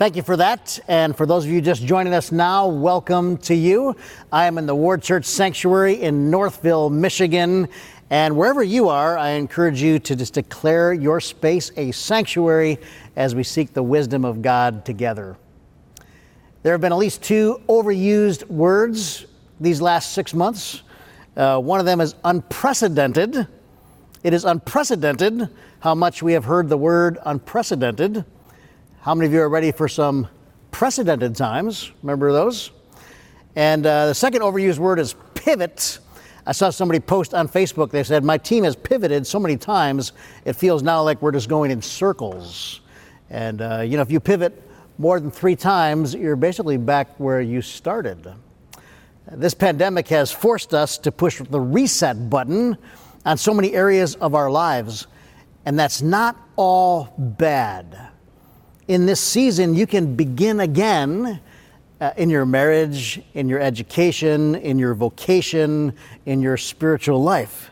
Thank you for that. And for those of you just joining us now, welcome to you. I am in the Ward Church Sanctuary in Northville, Michigan. And wherever you are, I encourage you to just declare your space a sanctuary as we seek the wisdom of God together. There have been at least two overused words these last six months. Uh, one of them is unprecedented. It is unprecedented how much we have heard the word unprecedented. How many of you are ready for some precedented times? Remember those? And uh, the second overused word is pivot. I saw somebody post on Facebook, they said, My team has pivoted so many times, it feels now like we're just going in circles. And, uh, you know, if you pivot more than three times, you're basically back where you started. This pandemic has forced us to push the reset button on so many areas of our lives, and that's not all bad in this season, you can begin again uh, in your marriage, in your education, in your vocation, in your spiritual life.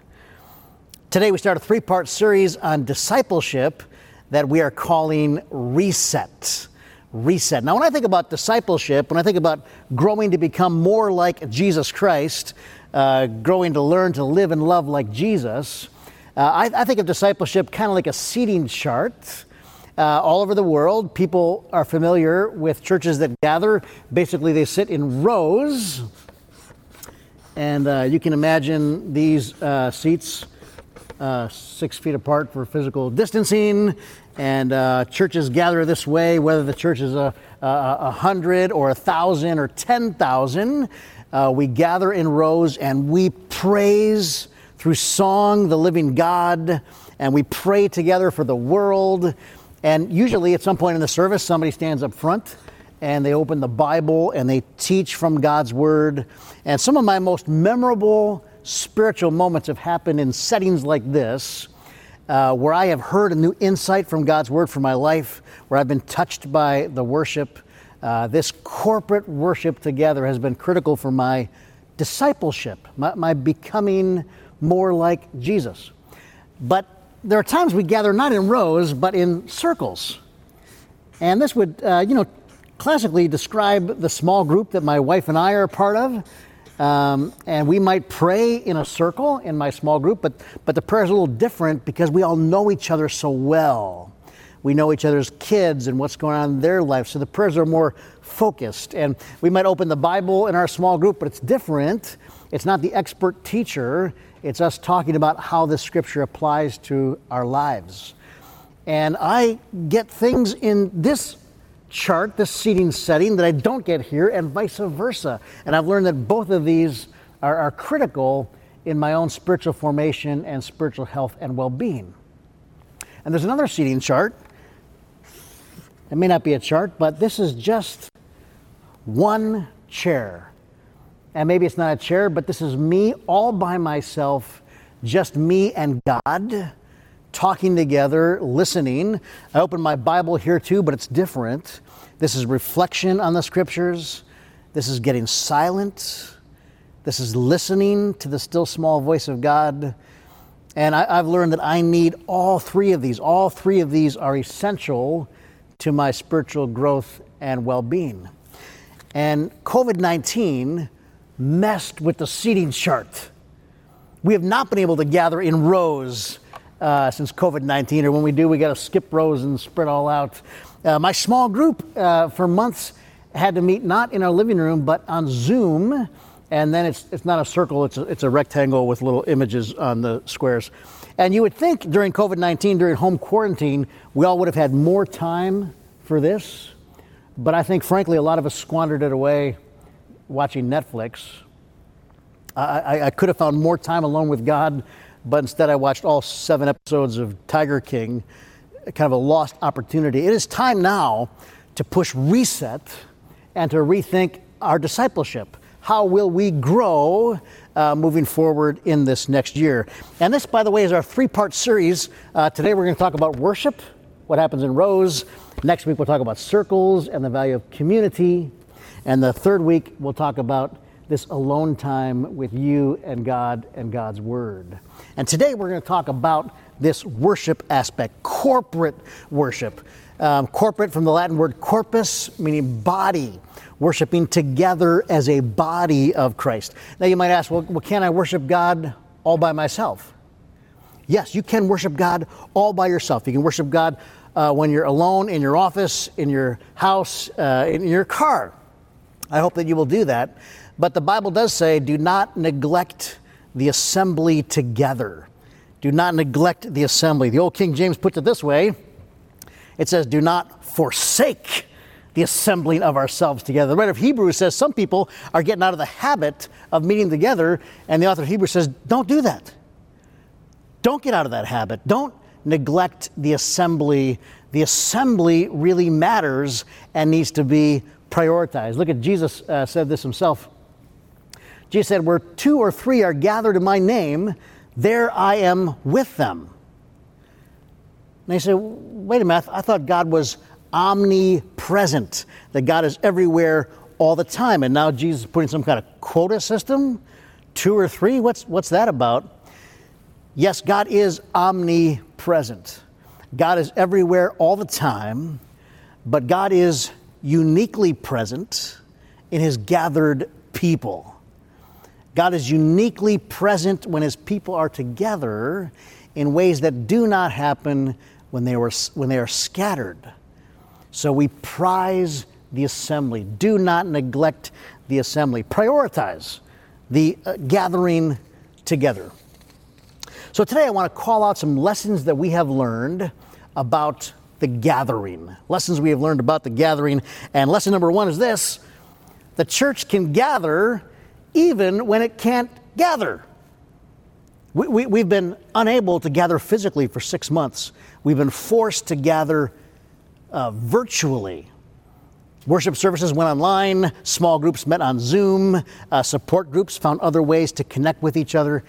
Today, we start a three part series on discipleship that we are calling Reset. Reset. Now, when I think about discipleship, when I think about growing to become more like Jesus Christ, uh, growing to learn to live and love like Jesus, uh, I, I think of discipleship kind of like a seating chart uh, all over the world. People are familiar with churches that gather. Basically, they sit in rows, and uh, you can imagine these uh, seats uh, six feet apart for physical distancing. And uh, churches gather this way, whether the church is a, a, a hundred or a thousand or ten thousand. Uh, we gather in rows and we praise through song the living God, and we pray together for the world. And usually at some point in the service, somebody stands up front and they open the Bible and they teach from God's Word. And some of my most memorable spiritual moments have happened in settings like this, uh, where I have heard a new insight from God's Word for my life, where I've been touched by the worship. Uh, this corporate worship together has been critical for my discipleship, my, my becoming more like Jesus. But there are times we gather not in rows, but in circles. And this would, uh, you know, classically describe the small group that my wife and I are part of. Um, and we might pray in a circle in my small group, but, but the prayer is a little different because we all know each other so well. We know each other's kids and what's going on in their life, so the prayers are more focused. And we might open the Bible in our small group, but it's different. It's not the expert teacher, it's us talking about how this scripture applies to our lives. And I get things in this chart, this seating setting, that I don't get here, and vice versa. And I've learned that both of these are, are critical in my own spiritual formation and spiritual health and well being. And there's another seating chart. It may not be a chart, but this is just one chair and maybe it's not a chair, but this is me all by myself, just me and God talking together, listening. I open my Bible here too, but it's different. This is reflection on the scriptures. This is getting silent. This is listening to the still small voice of God. And I, have learned that I need all three of these. All three of these are essential to my spiritual growth and well being. And COVID 19 messed with the seating chart. We have not been able to gather in rows uh, since COVID 19, or when we do, we got to skip rows and spread all out. Uh, my small group uh, for months had to meet not in our living room, but on Zoom. And then it's, it's not a circle, it's a, it's a rectangle with little images on the squares. And you would think during COVID 19, during home quarantine, we all would have had more time for this. But I think, frankly, a lot of us squandered it away watching Netflix. I, I, could have found more time alone with God, but instead I watched all seven episodes of Tiger King, kind of a lost opportunity. It is time now to push reset and to rethink our discipleship. How will we grow uh, moving forward in this next year? And this, by the way, is our three part series. Uh, today we're going to talk about worship, what happens in rows. Next week we'll talk about circles and the value of community. And the third week, we'll talk about this alone time with you and God and God's Word. And today we're going to talk about this worship aspect, corporate worship. Um, corporate from the Latin word corpus, meaning body, worshiping together as a body of Christ. Now you might ask, well, well can I worship God all by myself? Yes, you can worship God all by yourself. You can worship God uh, when you're alone in your office, in your house, uh, in your car. I hope that you will do that. But the Bible does say, do not neglect the assembly together. Do not neglect the assembly. The old King James puts it this way it says, do not forsake the assembling of ourselves together. The writer of Hebrews says some people are getting out of the habit of meeting together, and the author of Hebrews says, don't do that. Don't get out of that habit. Don't neglect the assembly. The assembly really matters and needs to be prioritized. Look at Jesus uh, said this himself. Jesus said, Where two or three are gathered in my name, there I am with them. And they say, Wait a minute, I thought God was omnipresent, that God is everywhere all the time. And now Jesus is putting some kind of quota system? Two or three? What's, what's that about? Yes, God is omnipresent. God is everywhere all the time, but God is uniquely present in his gathered people. God is uniquely present when his people are together in ways that do not happen when they, were, when they are scattered. So we prize the assembly. Do not neglect the assembly. Prioritize the uh, gathering together. So today I want to call out some lessons that we have learned about the gathering. Lessons we have learned about the gathering. And lesson number one is this the church can gather even when it can't gather. We, we, have been unable to gather physically for six months. We've been forced to gather uh, virtually. Worship services went online, small groups met on Zoom, uh, support groups found other ways to connect with each other.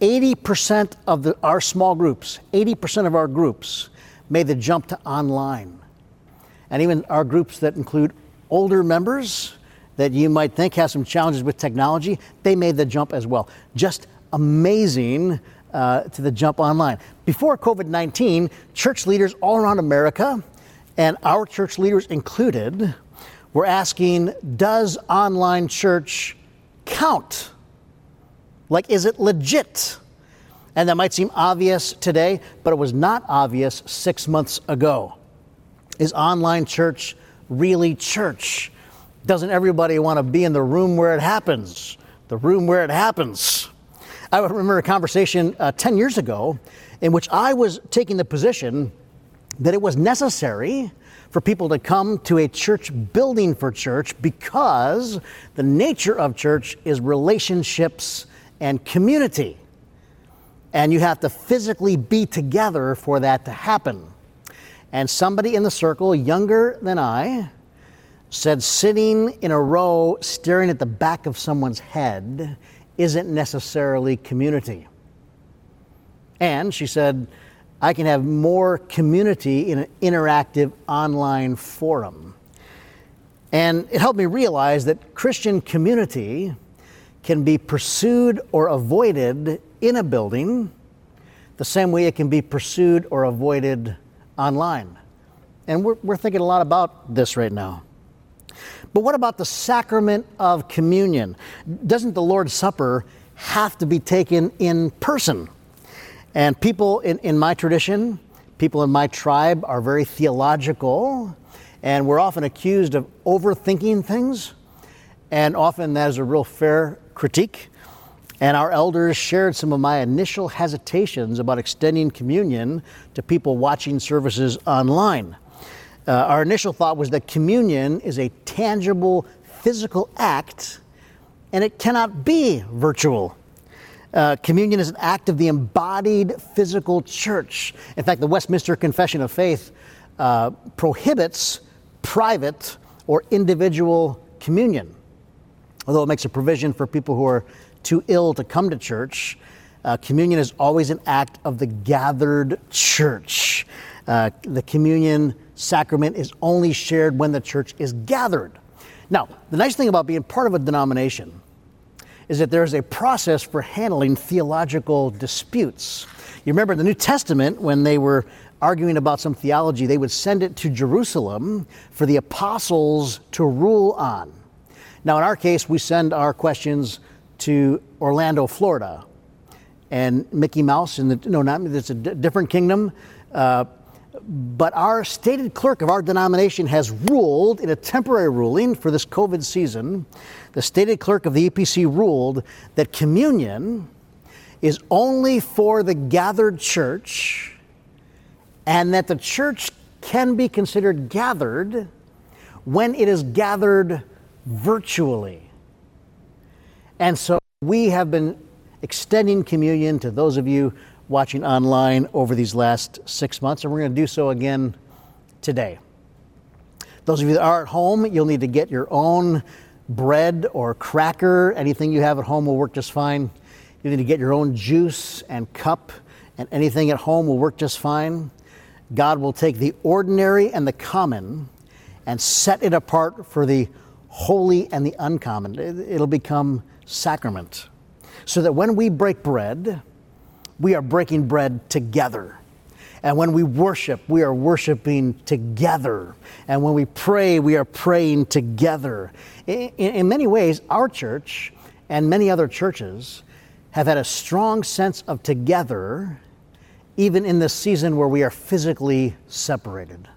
80% of the, our small groups, 80% of our groups made the jump to online. And even our groups that include older members that you might think have some challenges with technology, they made the jump as well. Just amazing uh, to the jump online. Before COVID 19, church leaders all around America, and our church leaders included, were asking Does online church count? Like, is it legit? And that might seem obvious today, but it was not obvious six months ago. Is online church really church? Doesn't everybody want to be in the room where it happens? The room where it happens. I remember a conversation uh, 10 years ago in which I was taking the position that it was necessary for people to come to a church building for church because the nature of church is relationships and community. And you have to physically be together for that to happen. And somebody in the circle, younger than I, said sitting in a row staring at the back of someone's head isn't necessarily community. And she said, I can have more community in an interactive online forum. And it helped me realize that Christian community can be pursued or avoided in a building the same way it can be pursued or avoided online. And we're, we're thinking a lot about this right now. But what about the sacrament of communion? Doesn't the Lord's Supper have to be taken in person? And people in, in my tradition, people in my tribe are very theological, and we're often accused of overthinking things, and often that is a real fair critique. And our elders shared some of my initial hesitations about extending communion to people watching services online. Uh, our initial thought was that communion is a tangible physical act and it cannot be virtual. Uh, communion is an act of the embodied physical church. In fact, the Westminster Confession of Faith uh, prohibits private or individual communion although it makes a provision for people who are too ill to come to church, uh, communion is always an act of the gathered church. Uh, the communion sacrament is only shared when the church is gathered. Now, the nice thing about being part of a denomination is that there's a process for handling theological disputes. You remember in the New Testament when they were arguing about some theology, they would send it to Jerusalem for the apostles to rule on. Now, in our case, we send our questions to Orlando, Florida. And Mickey Mouse, in the, no, not, it's a d- different kingdom. Uh, but our stated clerk of our denomination has ruled in a temporary ruling for this COVID season. The stated clerk of the EPC ruled that communion is only for the gathered church and that the church can be considered gathered when it is gathered virtually. And so we have been extending communion to those of you watching online over these last six months, and we're going to do so again today. Those of you that are at home, you'll need to get your own bread or cracker. Anything you have at home will work just fine. You need to get your own juice and cup, and anything at home will work just fine. God will take the ordinary and the common and set it apart for the holy and the uncommon. It'll become sacrament. So that when we break bread, we are breaking bread together. And when we worship, we are worshiping together. And when we pray, we are praying together. In, in, many ways, our church and many other churches have had a strong sense of together, even in this season where we are physically separated.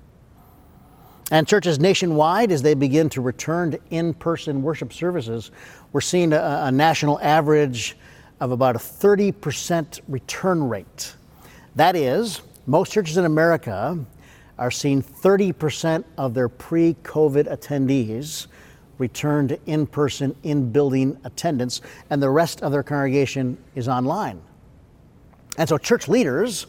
And churches nationwide, as they begin to return to in person worship services, we're seeing a, a national average of about a 30% return rate. That is, most churches in America are seeing 30% of their pre COVID attendees return to in person, in building attendance, and the rest of their congregation is online. And so church leaders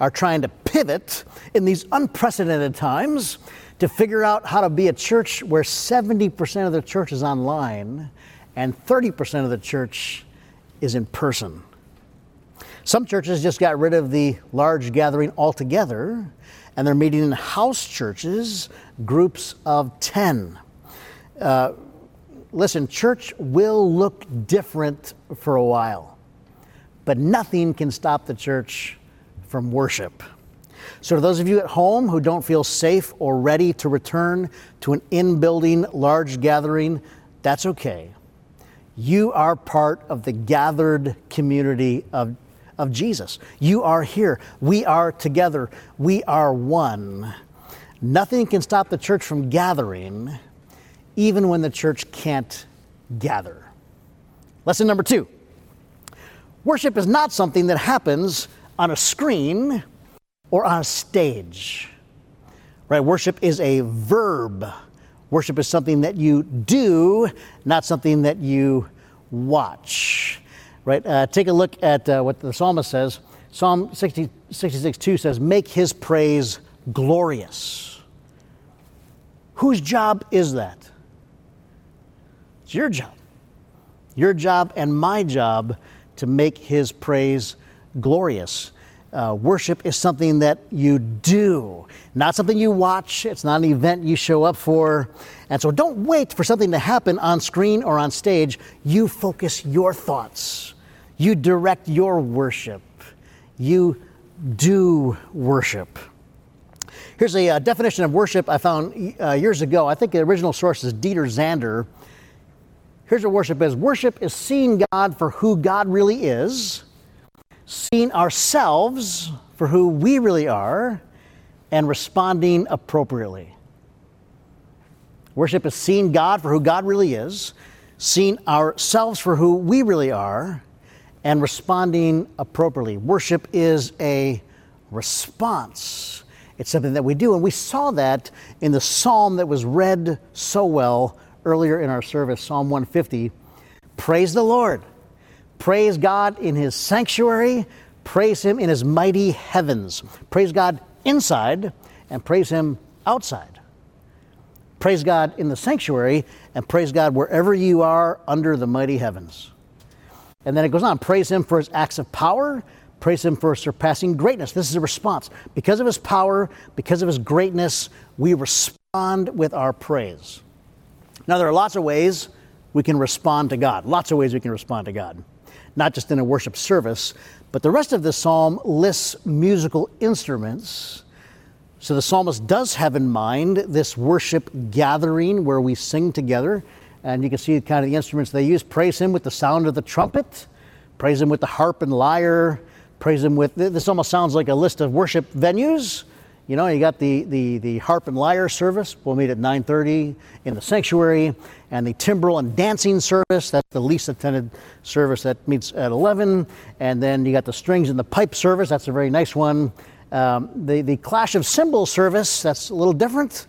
are trying to pivot in these unprecedented times to figure out how to be a church where 70% of the church is online and 30% of the church is in person. Some churches just got rid of the large gathering altogether, and they're meeting in house churches, groups of 10. Uh, listen, church will look different for a while, but nothing can stop the church from worship. So, to those of you at home who don't feel safe or ready to return to an in building large gathering, that's okay. You are part of the gathered community of, of Jesus. You are here. We are together. We are one. Nothing can stop the church from gathering, even when the church can't gather. Lesson number two worship is not something that happens on a screen or on a stage. Right? Worship is a verb. Worship is something that you do, not something that you watch. Right? Uh, take a look at uh, what the psalmist says. Psalm 60, 66 2 says, Make his praise glorious. Whose job is that? It's your job. Your job and my job to make his praise glorious. Uh, worship is something that you do, not something you watch. It's not an event you show up for. And so don't wait for something to happen on screen or on stage. You focus your thoughts, you direct your worship, you do worship. Here's a uh, definition of worship I found uh, years ago. I think the original source is Dieter Zander. Here's what worship is worship is seeing God for who God really is seeing ourselves for who we really are and responding appropriately. Worship is seeing God for who God really is, seeing ourselves for who we really are, and responding appropriately. Worship is a response. It's something that we do, and we saw that in the psalm that was read so well earlier in our service, Psalm 150. Praise the Lord. Praise God in His sanctuary, praise Him in His mighty heavens. Praise God inside and praise Him outside. Praise God in the sanctuary and praise God wherever you are under the mighty heavens. And then it goes on praise Him for His acts of power, praise Him for His surpassing greatness. This is a response. Because of His power, because of His greatness, we respond with our praise. Now, there are lots of ways we can respond to God. Lots of ways we can respond to God not just in a worship service. But the rest of the psalm lists musical instruments So the psalmist does have in mind this worship gathering where we sing together. And you can see kind of the instruments they use. Praise him with the sound of the trumpet, praise him with the harp and lyre, praise him with this almost sounds like a list of worship venues. You know, you got the, the, the harp and lyre service. We'll meet at 9:30 in the sanctuary, and the timbrel and dancing service. That's the least attended service that meets at 11. And then you got the strings and the pipe service. That's a very nice one. Um, the the clash of cymbals service. That's a little different,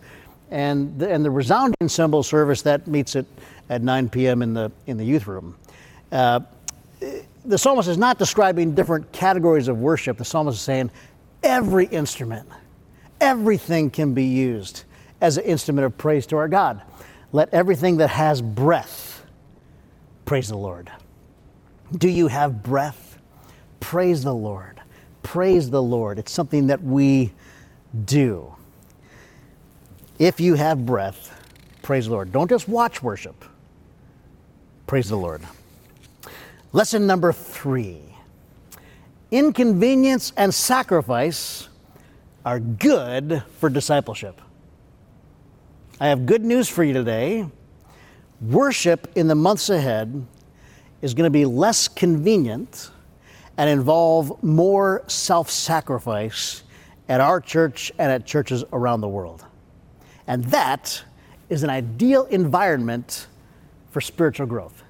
and the, and the resounding cymbal service that meets at at 9 p.m. in the in the youth room. Uh, the psalmist is not describing different categories of worship. The psalmist is saying every instrument everything can be used as an instrument of praise to our God. Let everything that has breath praise the Lord. Do you have breath? Praise the Lord. Praise the Lord. It's something that we do. If you have breath, praise the Lord. Don't just watch worship. Praise the Lord. Lesson number three inconvenience and sacrifice are good for discipleship. I have good news for you today. Worship in the months ahead is going to be less convenient and involve more self sacrifice at our church and at churches around the world. And that is an ideal environment for spiritual growth.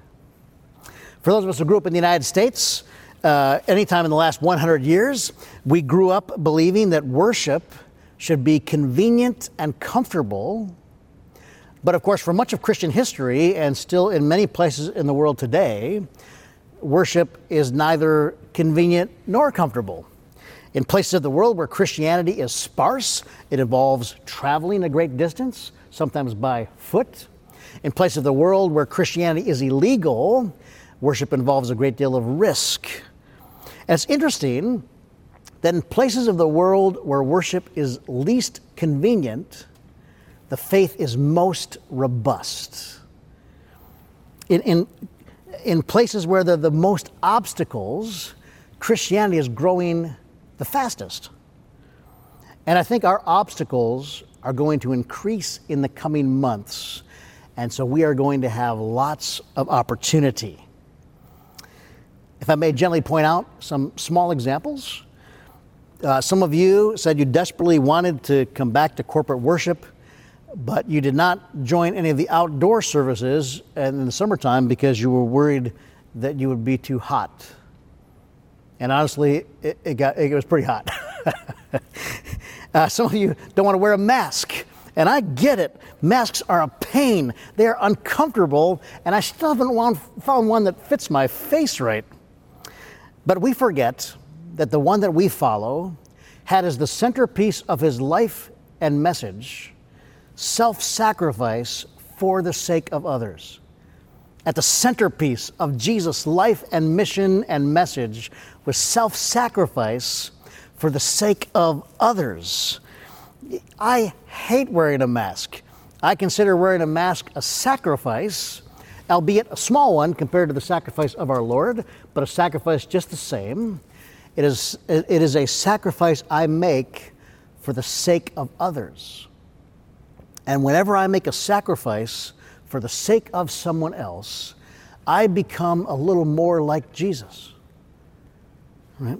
For those of us who grew up in the United States, uh, anytime in the last 100 years, we grew up believing that worship should be convenient and comfortable. But of course, for much of Christian history and still in many places in the world today, worship is neither convenient nor comfortable. In places of the world where Christianity is sparse, it involves traveling a great distance, sometimes by foot. In places of the world where Christianity is illegal, worship involves a great deal of risk it's interesting that in places of the world where worship is least convenient, the faith is most robust. In, in, in places where there are the most obstacles, Christianity is growing the fastest. And I think our obstacles are going to increase in the coming months. And so we are going to have lots of opportunity. If I may gently point out some small examples, uh, some of you said you desperately wanted to come back to corporate worship, but you did not join any of the outdoor services in the summertime because you were worried that you would be too hot. And honestly, it, it got, it was pretty hot. uh, some of you don't want to wear a mask. And I get it. Masks are a pain. They are uncomfortable, and I still haven't found one that fits my face right. But we forget that the one that we follow had as the centerpiece of his life and message self sacrifice for the sake of others. At the centerpiece of Jesus' life and mission and message was self sacrifice for the sake of others. I hate wearing a mask. I consider wearing a mask a sacrifice albeit a small one compared to the sacrifice of our Lord, but a sacrifice just the same. It is, it is a sacrifice I make for the sake of others. And whenever I make a sacrifice for the sake of someone else, I become a little more like Jesus. Right?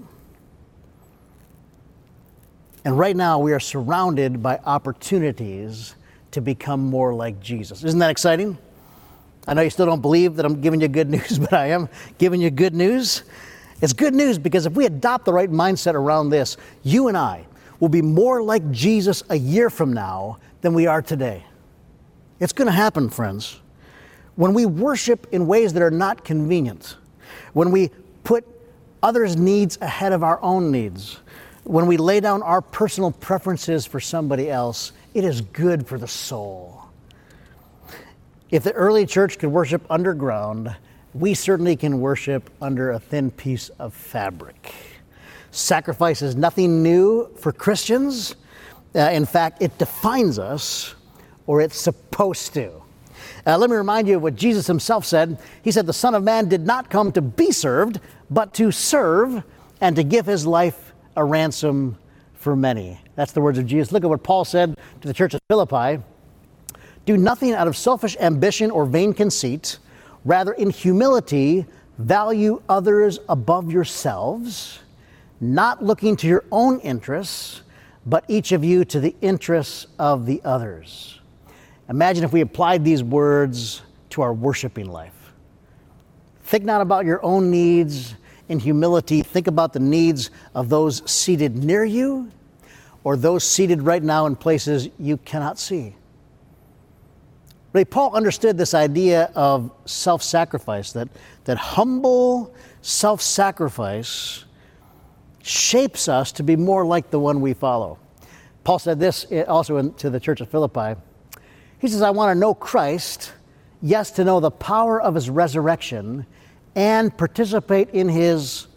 And right now, we are surrounded by opportunities to become more like Jesus. Isn't that exciting? I know you still don't believe that I'm giving you good news, but I am giving you good news. It's good news because if we adopt the right mindset around this, you and I will be more like Jesus a year from now than we are today. It's going to happen, friends. When we worship in ways that are not convenient, when we put others' needs ahead of our own needs, when we lay down our personal preferences for somebody else, it is good for the soul. If the early church could worship underground, we certainly can worship under a thin piece of fabric. Sacrifice is nothing new for Christians. Uh, in fact, it defines us, or it's supposed to. Uh, let me remind you of what Jesus himself said. He said, The Son of Man did not come to be served, but to serve and to give his life a ransom for many. That's the words of Jesus. Look at what Paul said to the church of Philippi Do nothing out of selfish ambition or vain conceit, rather, in humility, value others above yourselves, not looking to your own interests, but each of you to the interests of the others. Imagine if we applied these words to our worshiping life. Think not about your own needs in humility, think about the needs of those seated near you or those seated right now in places you cannot see. But Paul understood this idea of self sacrifice, that, that humble self sacrifice shapes us to be more like the one we follow. Paul said this eh, also in, to the church of Philippi. He says, I want to know Christ, yes, to know the power of his resurrection and participate in his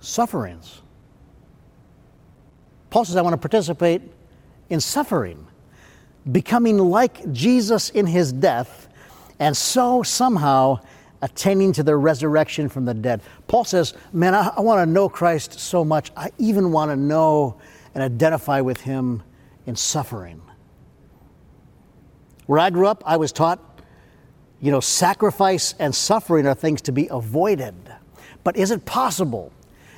sufferings. Paul says, I want to participate in suffering, becoming like Jesus in his death, and so somehow attaining to the resurrection from the dead. Paul says, Man, I, I want to know Christ so much, I even want to know and identify with him in suffering. Where I grew up, I was taught you know, sacrifice and suffering are things to be avoided. But is it possible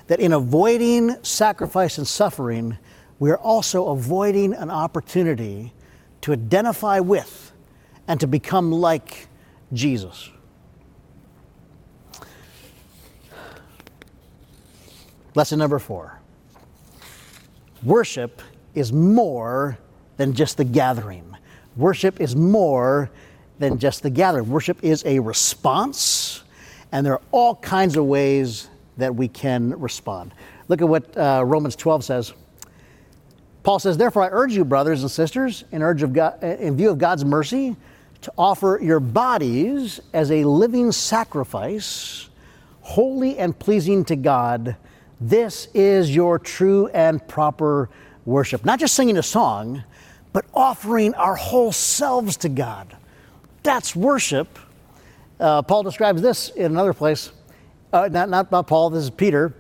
that in avoiding sacrifice and suffering, we are also avoiding an opportunity to identify with and to become like Jesus? Lesson number four worship is more than just the gathering, worship is more than just the gathering. Worship is a response, and there are all kinds of ways that we can respond. Look at what uh, Romans 12 says. Paul says, Therefore, I urge you, brothers and sisters, in, urge of God, in view of God's mercy, to offer your bodies as a living sacrifice, holy and pleasing to God. This is your true and proper worship. Not just singing a song, but offering our whole selves to God. That's worship. Uh, Paul describes this in another place. Uh, not, not, not Paul, this is Peter.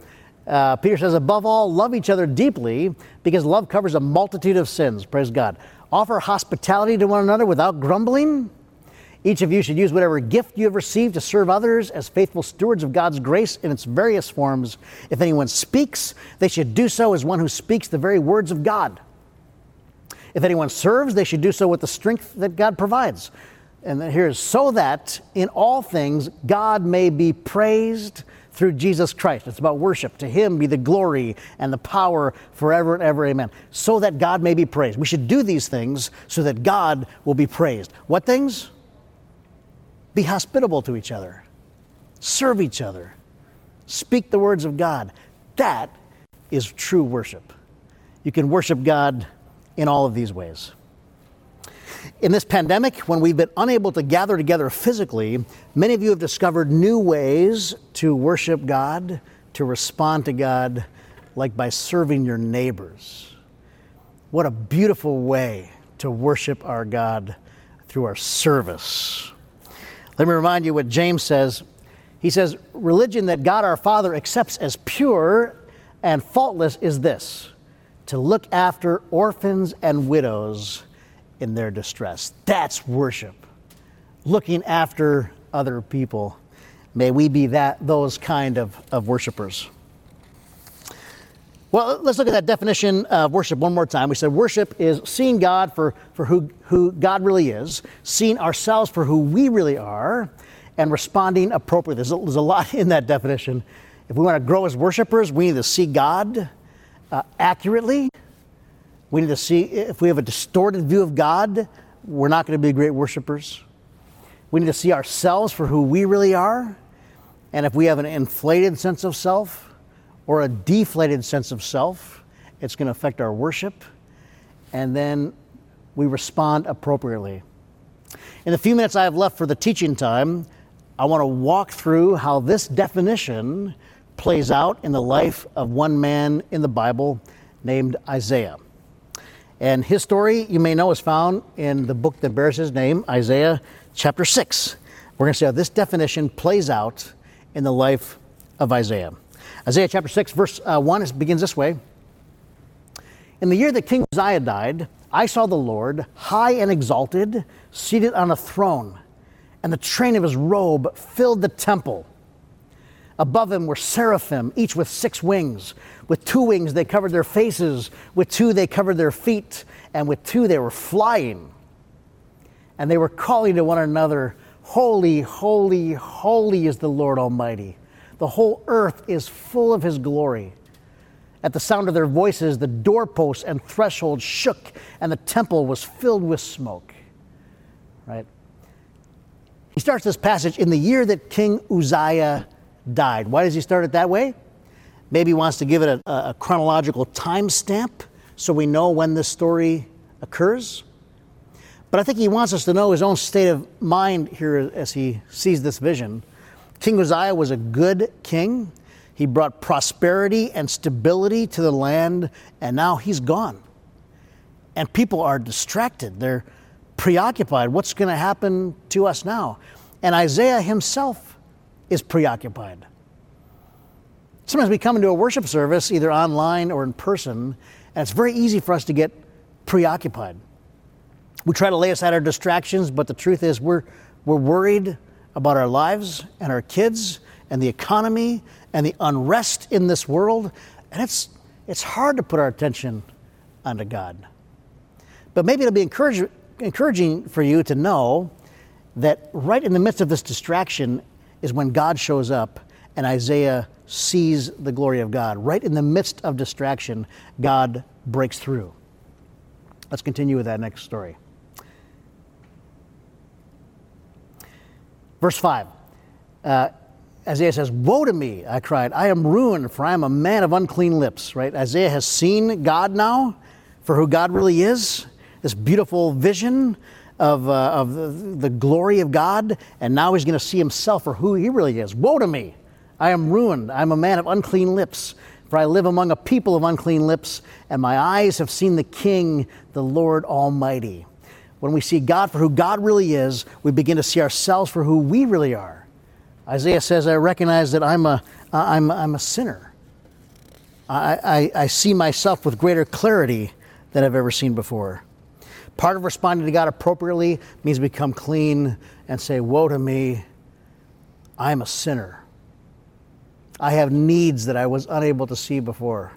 Uh, Peter says, above all, love each other deeply because love covers a multitude of sins. Praise God. Offer hospitality to one another without grumbling. Each of you should use whatever gift you have received to serve others as faithful stewards of God's grace in its various forms. If anyone speaks, they should do so as one who speaks the very words of God. If anyone serves, they should do so with the strength that God provides and then here's so that in all things God may be praised through Jesus Christ. It's about worship. To him be the glory and the power forever and ever. Amen. So that God may be praised. We should do these things so that God will be praised. What things? Be hospitable to each other, serve each other, speak the words of God. That is true worship. You can worship God in all of these ways. In this pandemic, when we've been unable to gather together physically, many of you have discovered new ways to worship God, to respond to God, like by serving your neighbors. What a beautiful way to worship our God through our service. Let me remind you what James says. He says, Religion that God our Father accepts as pure and faultless is this to look after orphans and widows in their distress. That's worship. Looking after other people. May we be that those kind of, of worshipers. Well, let's look at that definition of worship one more time. We said worship is seeing God for, for who, who God really is, seeing ourselves for who we really are, and responding appropriately. There's a, there's a lot in that definition. If we want to grow as worshipers, we need to see God uh, accurately we need to see if we have a distorted view of God, we're not going to be great worshipers. We need to see ourselves for who we really are. And if we have an inflated sense of self or a deflated sense of self, it's going to affect our worship. And then we respond appropriately. In the few minutes I have left for the teaching time, I want to walk through how this definition plays out in the life of one man in the Bible named Isaiah. And his story, you may know, is found in the book that bears his name, Isaiah chapter 6. We're going to see how this definition plays out in the life of Isaiah. Isaiah chapter 6, verse uh, 1 begins this way In the year that King Uzziah died, I saw the Lord high and exalted, seated on a throne, and the train of his robe filled the temple. Above him were seraphim, each with six wings. With two wings they covered their faces, with two they covered their feet, and with two they were flying. And they were calling to one another, Holy, holy, holy is the Lord Almighty. The whole earth is full of his glory. At the sound of their voices, the doorposts and thresholds shook, and the temple was filled with smoke. Right? He starts this passage in the year that King Uzziah died. Why does he start it that way? Maybe he wants to give it a, a chronological time stamp so we know when this story occurs. But I think he wants us to know his own state of mind here as he sees this vision. King Uzziah was a good king. He brought prosperity and stability to the land, and now he's gone. And people are distracted. They're preoccupied. What's going to happen to us now? And Isaiah himself is preoccupied. Sometimes we come into a worship service, either online or in person, and it's very easy for us to get preoccupied. We try to lay aside our distractions, but the truth is we're, we're worried about our lives and our kids and the economy and the unrest in this world. And it's, it's hard to put our attention onto God. But maybe it'll be encouraging for you to know that right in the midst of this distraction is when God shows up and Isaiah sees the glory of God. Right in the midst of distraction, God breaks through. Let's continue with that next story. Verse 5. Uh, Isaiah says, Woe to me, I cried. I am ruined, for I am a man of unclean lips, right? Isaiah has seen God now for who God really is, this beautiful vision of, uh, of the, the glory of God, and now he's going to see himself for who he really is. Woe to me, I am ruined. I am a man of unclean lips, for I live among a people of unclean lips, and my eyes have seen the King, the Lord Almighty when we see God for who God really is, we begin to see ourselves for who we really are. Isaiah says, I recognize that I'm a, I'm, I'm a sinner. I, I, I see myself with greater clarity than I've ever seen before. Part of responding to God appropriately means become clean and say, Woe to me, I'm a sinner. I have needs that I was unable to see before,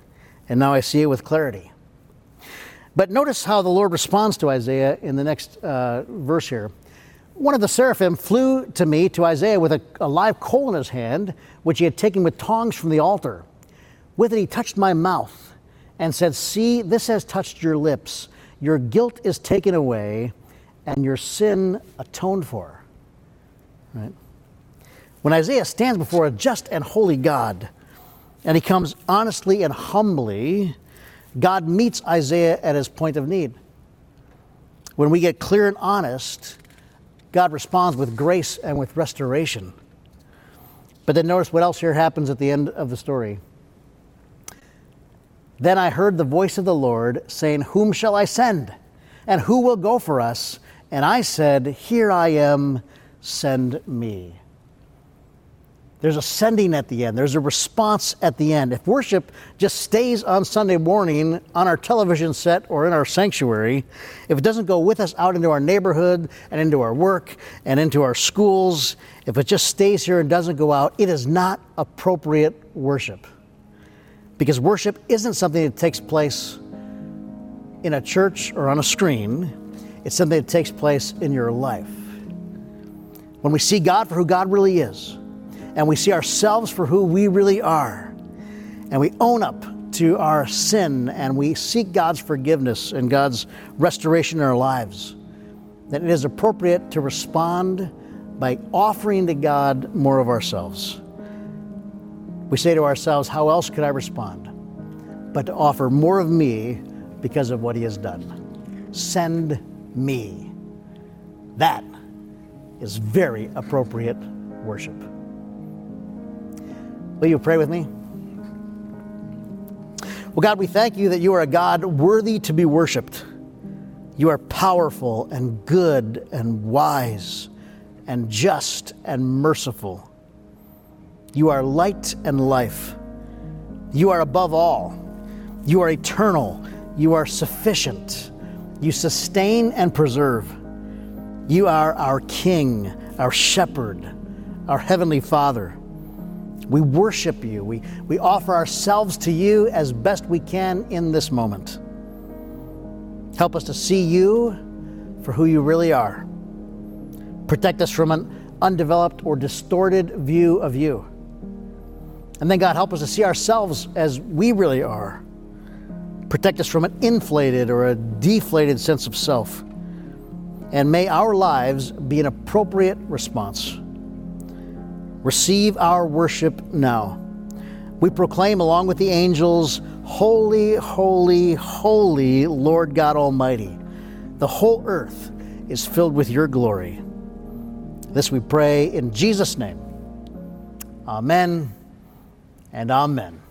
and now I see it with clarity. But notice how the Lord responds to Isaiah in the next uh, verse here. One of the seraphim flew to me, to Isaiah, with a, a live coal in his hand, which he had taken with tongs from the altar. With it, he touched my mouth and said, See, this has touched your lips. Your guilt is taken away, and your sin atoned for. Right? When Isaiah stands before a just and holy God, and he comes honestly and humbly God meets Isaiah at his point of need. When we get clear and honest, God responds with grace and with restoration. But then notice what else here happens at the end of the story. Then I heard the voice of the Lord saying, Whom shall I send? And who will go for us? And I said, Here I am, send me. There's a sending at the end. There's a response at the end. If worship just stays on Sunday morning on our television set or in our sanctuary, if it doesn't go with us out into our neighborhood and into our work and into our schools, if it just stays here and doesn't go out, it is not appropriate worship. Because worship isn't something that takes place in a church or on a screen, it's something that takes place in your life. When we see God for who God really is, and we see ourselves for who we really are. And we own up to our sin and we seek God's forgiveness and God's restoration in our lives. then it is appropriate to respond by offering to God more of ourselves. We say to ourselves, How else could I respond? But to offer more of me because of what He has done. Send me. That is very appropriate worship. Will you pray with me? Well, God, we thank you that you are a God worthy to be worshiped. You are powerful and good and wise and just and merciful. You are light and life. You are above all. You are eternal. You are sufficient. You sustain and preserve. You are our King, our Shepherd, our Heavenly Father. We worship you. We, we offer ourselves to you as best we can in this moment. Help us to see you for who you really are. Protect us from an undeveloped or distorted view of you. And then, God, help us to see ourselves as we really are. Protect us from an inflated or a deflated sense of self. And may our lives be an appropriate response. Receive our worship now. We proclaim, along with the angels, Holy, holy, holy Lord God Almighty. The whole earth is filled with your glory. This we pray in Jesus' name. Amen and amen.